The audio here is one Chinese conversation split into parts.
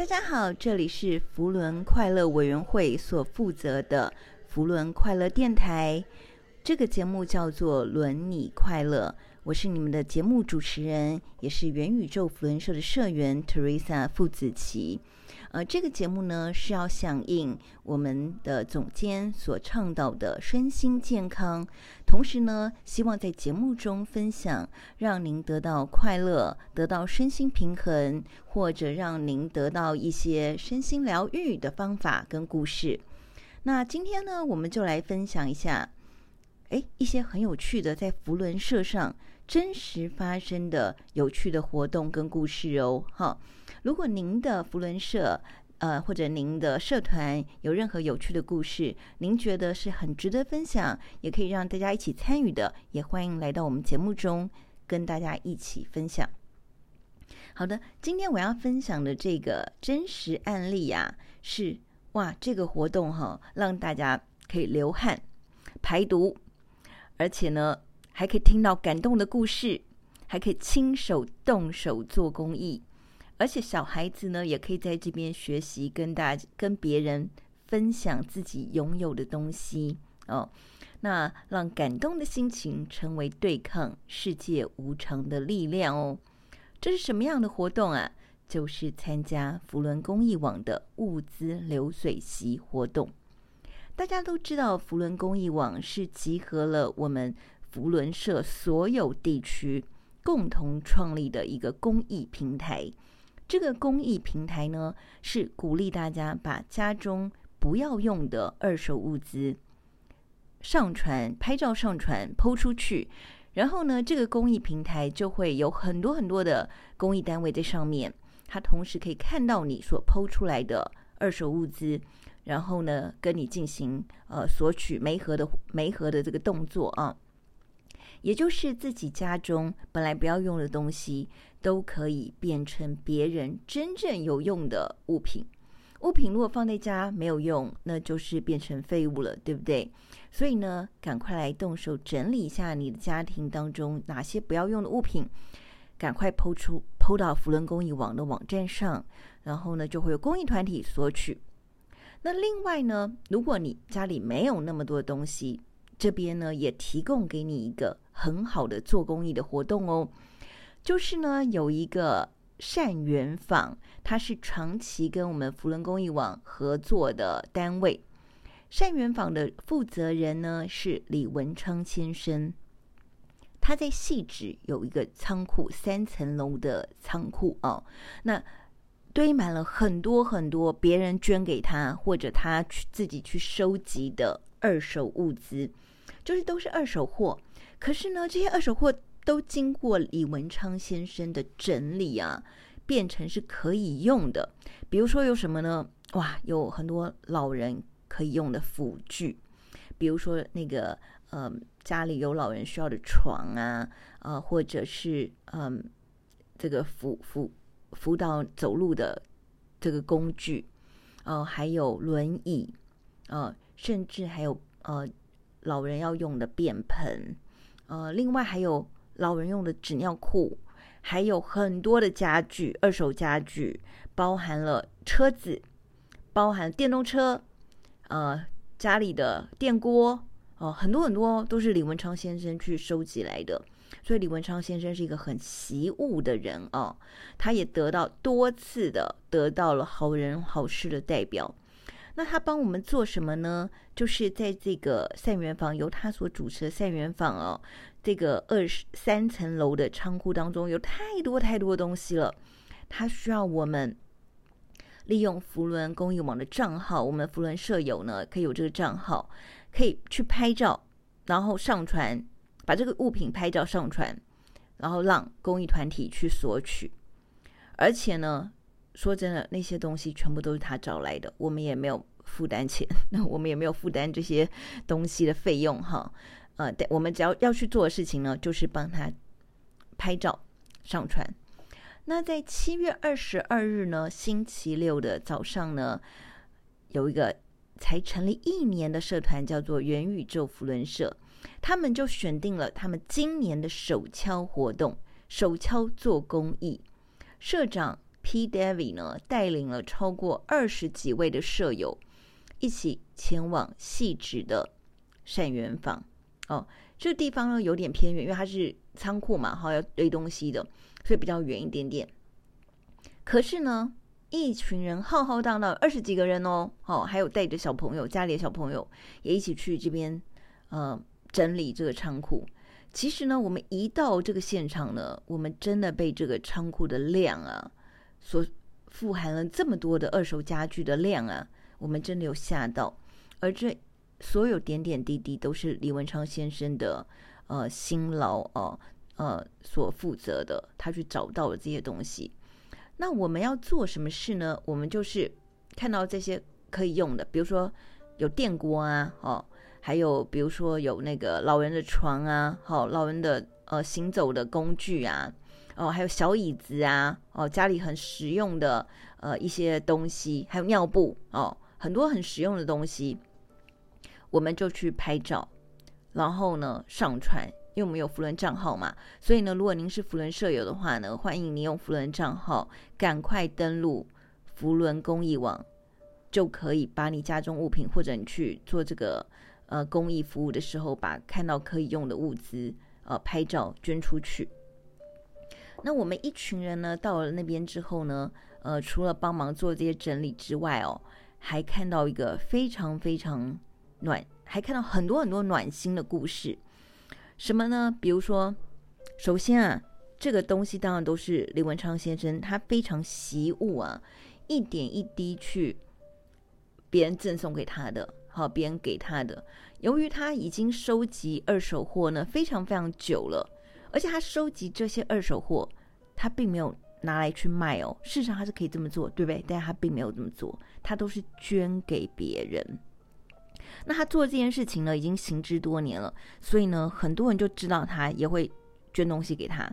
大家好，这里是福伦快乐委员会所负责的福伦快乐电台。这个节目叫做《伦你快乐》，我是你们的节目主持人，也是元宇宙福伦社的社员 Teresa 傅子琪。呃，这个节目呢是要响应我们的总监所倡导的身心健康，同时呢，希望在节目中分享让您得到快乐、得到身心平衡，或者让您得到一些身心疗愈的方法跟故事。那今天呢，我们就来分享一下，诶，一些很有趣的在福伦社上真实发生的有趣的活动跟故事哦，哈。如果您的福伦社，呃，或者您的社团有任何有趣的故事，您觉得是很值得分享，也可以让大家一起参与的，也欢迎来到我们节目中跟大家一起分享。好的，今天我要分享的这个真实案例啊，是哇，这个活动哈、让大家可以流汗、排毒，而且呢，还可以听到感动的故事，还可以亲手动手做公益。而且小孩子呢，也可以在这边学习，跟大家、跟别人分享自己拥有的东西哦。那让感动的心情成为对抗世界无常的力量哦。这是什么样的活动啊？就是参加福伦公益网的物资流水席活动。大家都知道，福伦公益网是集合了我们福伦社所有地区共同创立的一个公益平台。这个公益平台呢，是鼓励大家把家中不要用的二手物资上传、拍照上传、抛出去，然后呢，这个公益平台就会有很多很多的公益单位在上面，它同时可以看到你所抛出来的二手物资，然后呢，跟你进行呃索取媒合的媒合的这个动作啊。也就是自己家中本来不要用的东西，都可以变成别人真正有用的物品。物品如果放在家没有用，那就是变成废物了，对不对？所以呢，赶快来动手整理一下你的家庭当中哪些不要用的物品，赶快抛出抛到福伦公益网的网站上，然后呢，就会有公益团体索取。那另外呢，如果你家里没有那么多东西，这边呢也提供给你一个很好的做公益的活动哦，就是呢有一个善缘坊，它是长期跟我们福伦公益网合作的单位。善缘坊的负责人呢是李文昌先生，他在细致有一个仓库，三层楼的仓库哦，那堆满了很多很多别人捐给他或者他去自己去收集的二手物资。就是都是二手货，可是呢，这些二手货都经过李文昌先生的整理啊，变成是可以用的。比如说有什么呢？哇，有很多老人可以用的辅具，比如说那个呃，家里有老人需要的床啊，呃，或者是嗯、这个辅辅辅导走路的这个工具，呃，还有轮椅，呃，甚至还有呃。老人要用的便盆，呃，另外还有老人用的纸尿裤，还有很多的家具，二手家具，包含了车子，包含电动车，呃，家里的电锅，哦、呃，很多很多都是李文昌先生去收集来的。所以李文昌先生是一个很习物的人哦，他也得到多次的得到了好人好事的代表。那他帮我们做什么呢？就是在这个善缘坊，由他所主持的善缘坊哦，这个二十三层楼的仓库当中有太多太多东西了。他需要我们利用福伦公益网的账号，我们福伦舍友呢可以有这个账号，可以去拍照，然后上传，把这个物品拍照上传，然后让公益团体去索取，而且呢。说真的，那些东西全部都是他找来的，我们也没有负担钱，那我们也没有负担这些东西的费用哈。呃，对，我们只要要去做的事情呢，就是帮他拍照上传。那在七月二十二日呢，星期六的早上呢，有一个才成立一年的社团，叫做元宇宙福伦社，他们就选定了他们今年的手敲活动，手敲做公益，社长。P. davi 呢，带领了超过二十几位的舍友一起前往细致的善缘坊。哦，这地方呢有点偏远，因为它是仓库嘛，哈，要堆东西的，所以比较远一点点。可是呢，一群人浩浩荡荡，二十几个人哦，哦，还有带着小朋友，家里的小朋友也一起去这边，呃，整理这个仓库。其实呢，我们一到这个现场呢，我们真的被这个仓库的量啊，所富含了这么多的二手家具的量啊，我们真的有吓到。而这所有点点滴滴都是李文昌先生的呃辛劳哦呃，呃所负责的，他去找到了这些东西。那我们要做什么事呢？我们就是看到这些可以用的，比如说有电锅啊，哦。还有，比如说有那个老人的床啊，好，老人的呃行走的工具啊，哦，还有小椅子啊，哦，家里很实用的呃一些东西，还有尿布哦，很多很实用的东西，我们就去拍照，然后呢上传，因为我们有福伦账号嘛，所以呢，如果您是福伦舍友的话呢，欢迎您用福伦账号赶快登录福伦公益网，就可以把你家中物品或者你去做这个。呃，公益服务的时候，把看到可以用的物资，呃，拍照捐出去。那我们一群人呢，到了那边之后呢，呃，除了帮忙做这些整理之外，哦，还看到一个非常非常暖，还看到很多很多暖心的故事。什么呢？比如说，首先啊，这个东西当然都是李文昌先生他非常习物啊，一点一滴去别人赠送给他的。好，别人给他的。由于他已经收集二手货呢，非常非常久了，而且他收集这些二手货，他并没有拿来去卖哦。事实上他是可以这么做，对不对？但他并没有这么做，他都是捐给别人。那他做这件事情呢，已经行之多年了，所以呢，很多人就知道他也会捐东西给他。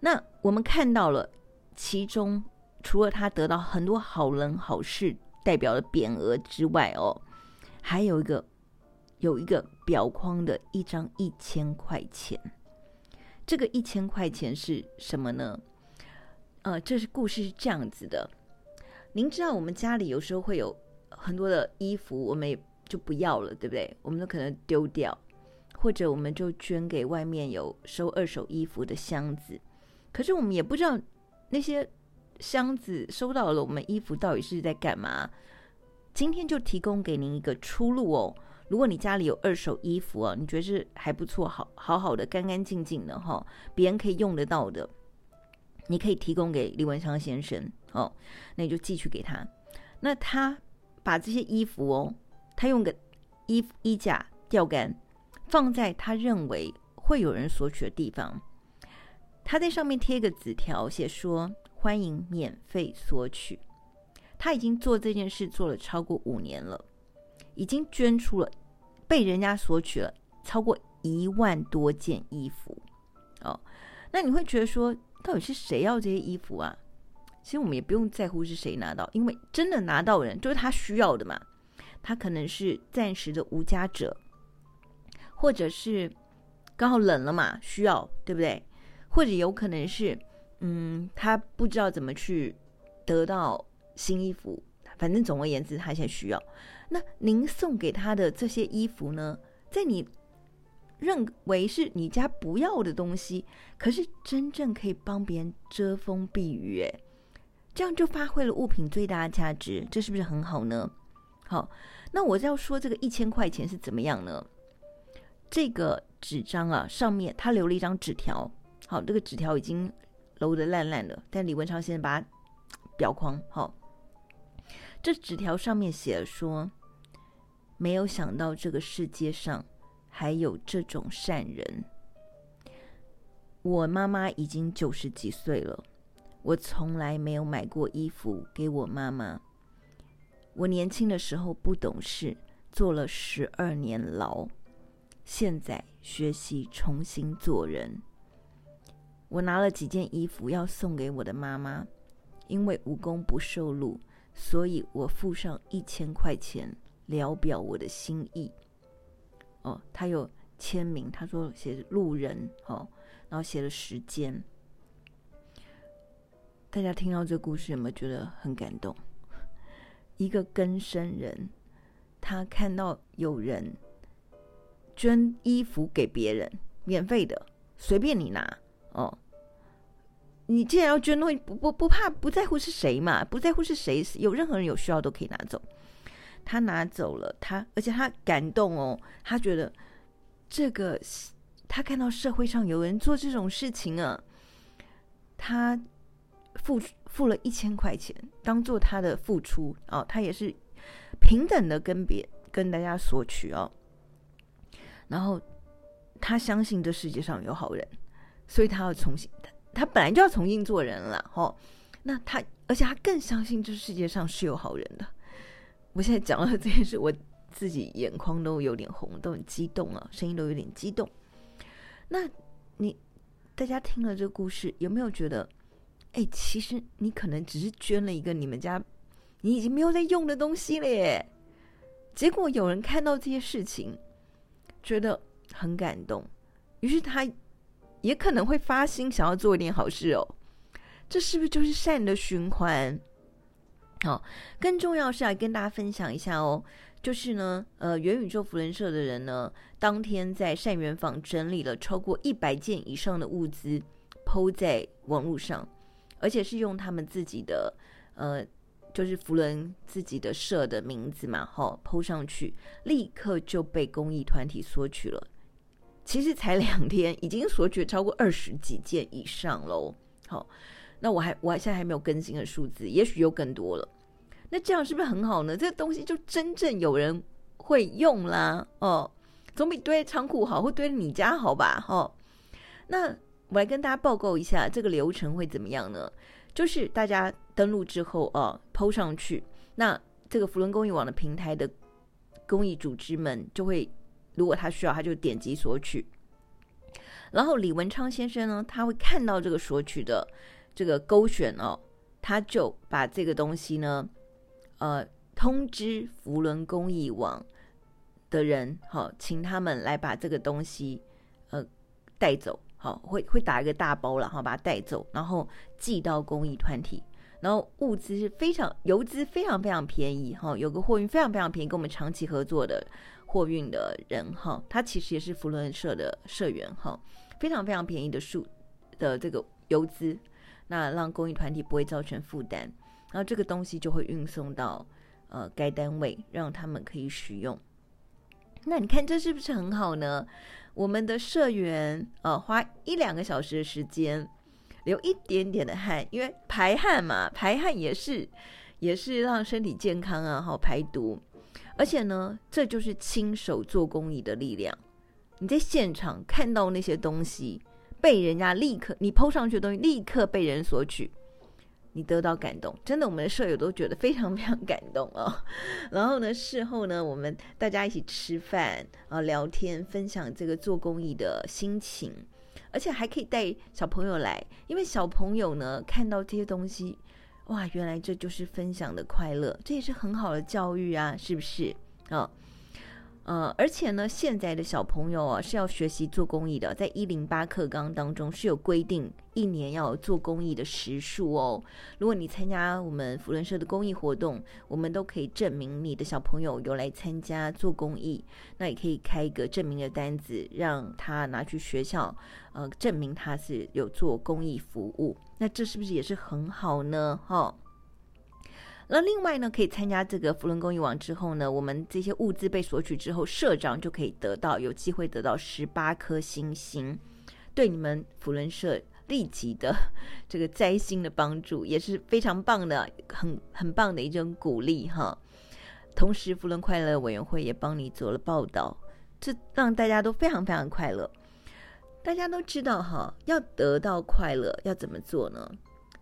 那我们看到了，其中除了他得到很多好人好事代表的匾额之外，哦。还有一个，有一个表框的一张一千块钱，这个一千块钱是什么呢？呃，这是故事是这样子的。您知道我们家里有时候会有很多的衣服，我们也就不要了，对不对？我们都可能丢掉，或者我们就捐给外面有收二手衣服的箱子。可是我们也不知道那些箱子收到了我们衣服到底是在干嘛。今天就提供给您一个出路哦。如果你家里有二手衣服啊，你觉得是还不错，好好好的，干干净净的哈，别人可以用得到的，你可以提供给李文昌先生哦。那你就寄去给他。那他把这些衣服哦，他用个衣衣架吊杆放在他认为会有人索取的地方。他在上面贴一个纸条，写说欢迎免费索取。他已经做这件事做了超过五年了，已经捐出了被人家索取了超过一万多件衣服哦。那你会觉得说，到底是谁要这些衣服啊？其实我们也不用在乎是谁拿到，因为真的拿到人就是他需要的嘛。他可能是暂时的无家者，或者是刚好冷了嘛，需要，对不对？或者有可能是，嗯，他不知道怎么去得到。新衣服，反正总而言之，他现在需要。那您送给他的这些衣服呢，在你认为是你家不要的东西，可是真正可以帮别人遮风避雨，诶，这样就发挥了物品最大的价值，这是不是很好呢？好，那我要说这个一千块钱是怎么样呢？这个纸张啊，上面他留了一张纸条，好，这个纸条已经揉得烂烂的，但李文昌先生把它裱框，好。这纸条上面写了说：“没有想到这个世界上还有这种善人。我妈妈已经九十几岁了，我从来没有买过衣服给我妈妈。我年轻的时候不懂事，坐了十二年牢，现在学习重新做人。我拿了几件衣服要送给我的妈妈，因为无功不受禄。”所以我付上一千块钱，聊表我的心意。哦，他有签名，他说写路人，哦，然后写了时间。大家听到这故事有没有觉得很感动？一个更生人，他看到有人捐衣服给别人，免费的，随便你拿哦。你既然要捐东西，不不不怕，不在乎是谁嘛，不在乎是谁，有任何人有需要都可以拿走。他拿走了，他而且他感动哦，他觉得这个他看到社会上有人做这种事情啊，他。付付了一千块钱，当做他的付出哦，他也是平等的跟别跟大家索取哦。然后他相信这世界上有好人，所以他要重新，他他本来就要重新做人了哦。那他而且他更相信这世界上是有好人的。我现在讲到这件事，我自己眼眶都有点红，都很激动啊，声音都有点激动。那你大家听了这个故事，有没有觉得？哎，其实你可能只是捐了一个你们家你已经没有在用的东西了耶。结果有人看到这些事情，觉得很感动，于是他也可能会发心想要做一点好事哦。这是不是就是善的循环？好、更重要是来跟大家分享一下哦，就是呢，呃，元宇宙扶轮社的人呢，当天在善缘坊整理了超过一百件以上的物资，PO 在网络上。而且是用他们自己的，呃，就是扶轮自己的社的名字嘛，哈，PO 上去，立刻就被公益团体索取了。其实才两天，已经索取超过二十几件以上喽。好，那我还我还现在还没有更新的数字，也许又更多了。那这样是不是很好呢？这个东西就真正有人会用啦，哦，总比堆仓库好，或堆你家好吧，哦。那。我来跟大家报告一下这个流程会怎么样呢？就是大家登录之后啊，PO 上去，那这个福伦公益网的平台的公益组织们就会，如果他需要，他就点击索取。然后李文昌先生呢，他会看到这个索取的这个勾选哦，他就把这个东西呢，呃，通知福伦公益网的人，好，请他们来把这个东西呃带走。好，会会打一个大包了，好，把它带走，然后寄到公益团体。然后物资是非常，邮资非常非常便宜，哈，有个货运非常非常便宜，跟我们长期合作的货运的人，哈，他其实也是福伦社的社员，哈，非常非常便宜的数的这个邮资，那让公益团体不会造成负担，然后这个东西就会运送到呃该单位，让他们可以使用。那你看这是不是很好呢？我们的社员呃，花一两个小时的时间，流一点点的汗，因为排汗嘛，排汗也是也是让身体健康啊，好排毒。而且呢，这就是亲手做公益的力量。你在现场看到那些东西被人家立刻，你抛上去的东西立刻被人索取。你得到感动，真的，我们的舍友都觉得非常非常感动哦。然后呢，事后呢，我们大家一起吃饭啊，聊天，分享这个做公益的心情，而且还可以带小朋友来，因为小朋友呢看到这些东西，哇，原来这就是分享的快乐，这也是很好的教育啊，是不是啊？呃，而且呢，现在的小朋友啊是要学习做公益的，在一零八课纲当中是有规定，一年要做公益的时数哦。如果你参加我们福伦社的公益活动，我们都可以证明你的小朋友有来参加做公益，那也可以开一个证明的单子，让他拿去学校，呃，证明他是有做公益服务。那这是不是也是很好呢？哈、哦。那另外呢，可以参加这个福伦公益网之后呢，我们这些物资被索取之后，社长就可以得到有机会得到十八颗星星，对你们福伦社立即的 这个灾星的帮助也是非常棒的，很很棒的一种鼓励哈。同时，福伦快乐委员会也帮你做了报道，这让大家都非常非常快乐。大家都知道哈，要得到快乐要怎么做呢？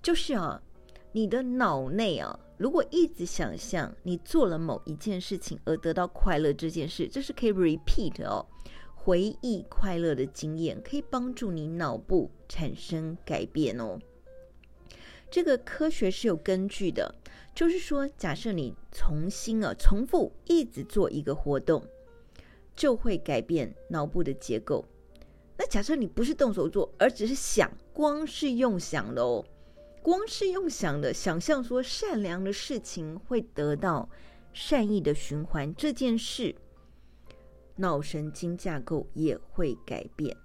就是啊，你的脑内啊。如果一直想象你做了某一件事情而得到快乐，这件事这是可以 repeat 哦，回忆快乐的经验可以帮助你脑部产生改变哦。这个科学是有根据的，就是说，假设你重新啊重复一直做一个活动，就会改变脑部的结构。那假设你不是动手做，而只是想，光是用想的哦。光是用想的想象说善良的事情会得到善意的循环，这件事脑神经架构也会改变。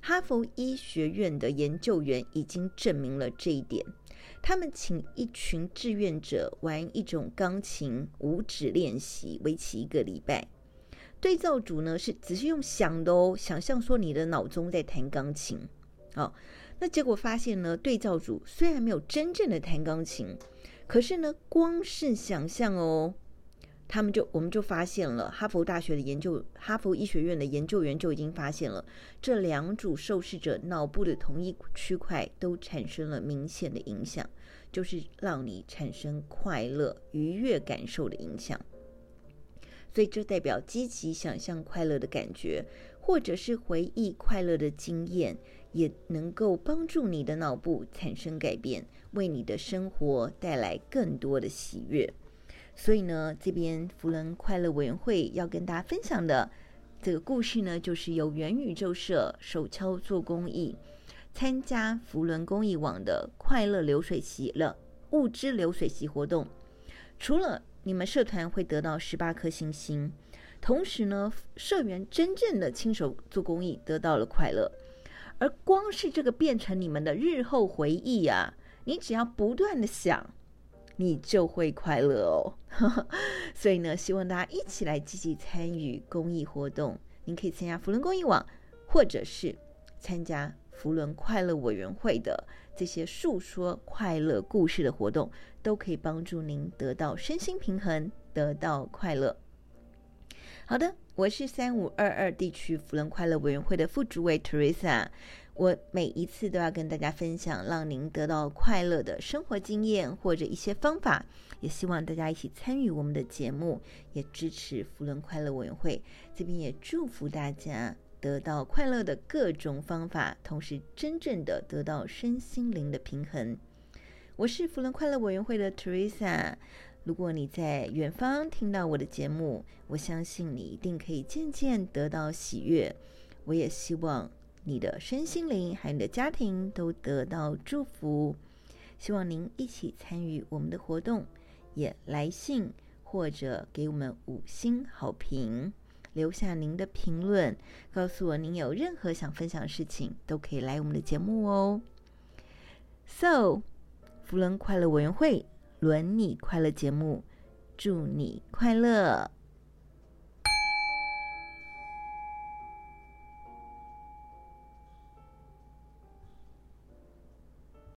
哈佛医学院的研究员已经证明了这一点。他们请一群志愿者玩一种钢琴五指练习，为期一个礼拜。对照组呢是只是用想的哦，想象说你的脑中在弹钢琴。哦，那结果发现呢，对照组虽然没有真正的弹钢琴，可是呢，光是想象哦。他们就，我们就发现了，哈佛大学的研究，哈佛医学院的研究员就已经发现了，这两组受试者脑部的同一区块都产生了明显的影响，就是让你产生快乐、愉悦感受的影响。所以这代表积极想象快乐的感觉，或者是回忆快乐的经验，也能够帮助你的脑部产生改变，为你的生活带来更多的喜悦。所以呢，这边福伦快乐委员会要跟大家分享的这个故事呢，就是由元宇宙社手敲做公益，参加福伦公益网的快乐流水席了物资流水席活动。除了你们社团会得到十八颗星星，同时呢，社员真正的亲手做公益得到了快乐，而光是这个变成你们的日后回忆呀，你只要不断的想。你就会快乐哦，所以呢，希望大家一起来积极参与公益活动。您可以参加福伦公益网，或者是参加福伦快乐委员会的这些诉说快乐故事的活动，都可以帮助您得到身心平衡，得到快乐。好的，我是三五二二地区福伦快乐委员会的副主委 Teresa。我每一次都要跟大家分享，让您得到快乐的生活经验或者一些方法，也希望大家一起参与我们的节目，也支持福伦快乐委员会。这边也祝福大家得到快乐的各种方法，同时真正的得到身心灵的平衡。我是福伦快乐委员会的 Teresa。如果你在远方听到我的节目，我相信你一定可以渐渐得到喜悦。我也希望。你的身心灵还有你的家庭都得到祝福，希望您一起参与我们的活动，也来信或者给我们五星好评，留下您的评论，告诉我您有任何想分享的事情，都可以来我们的节目哦。So，扶轮快乐委员会轮你快乐节目，祝你快乐。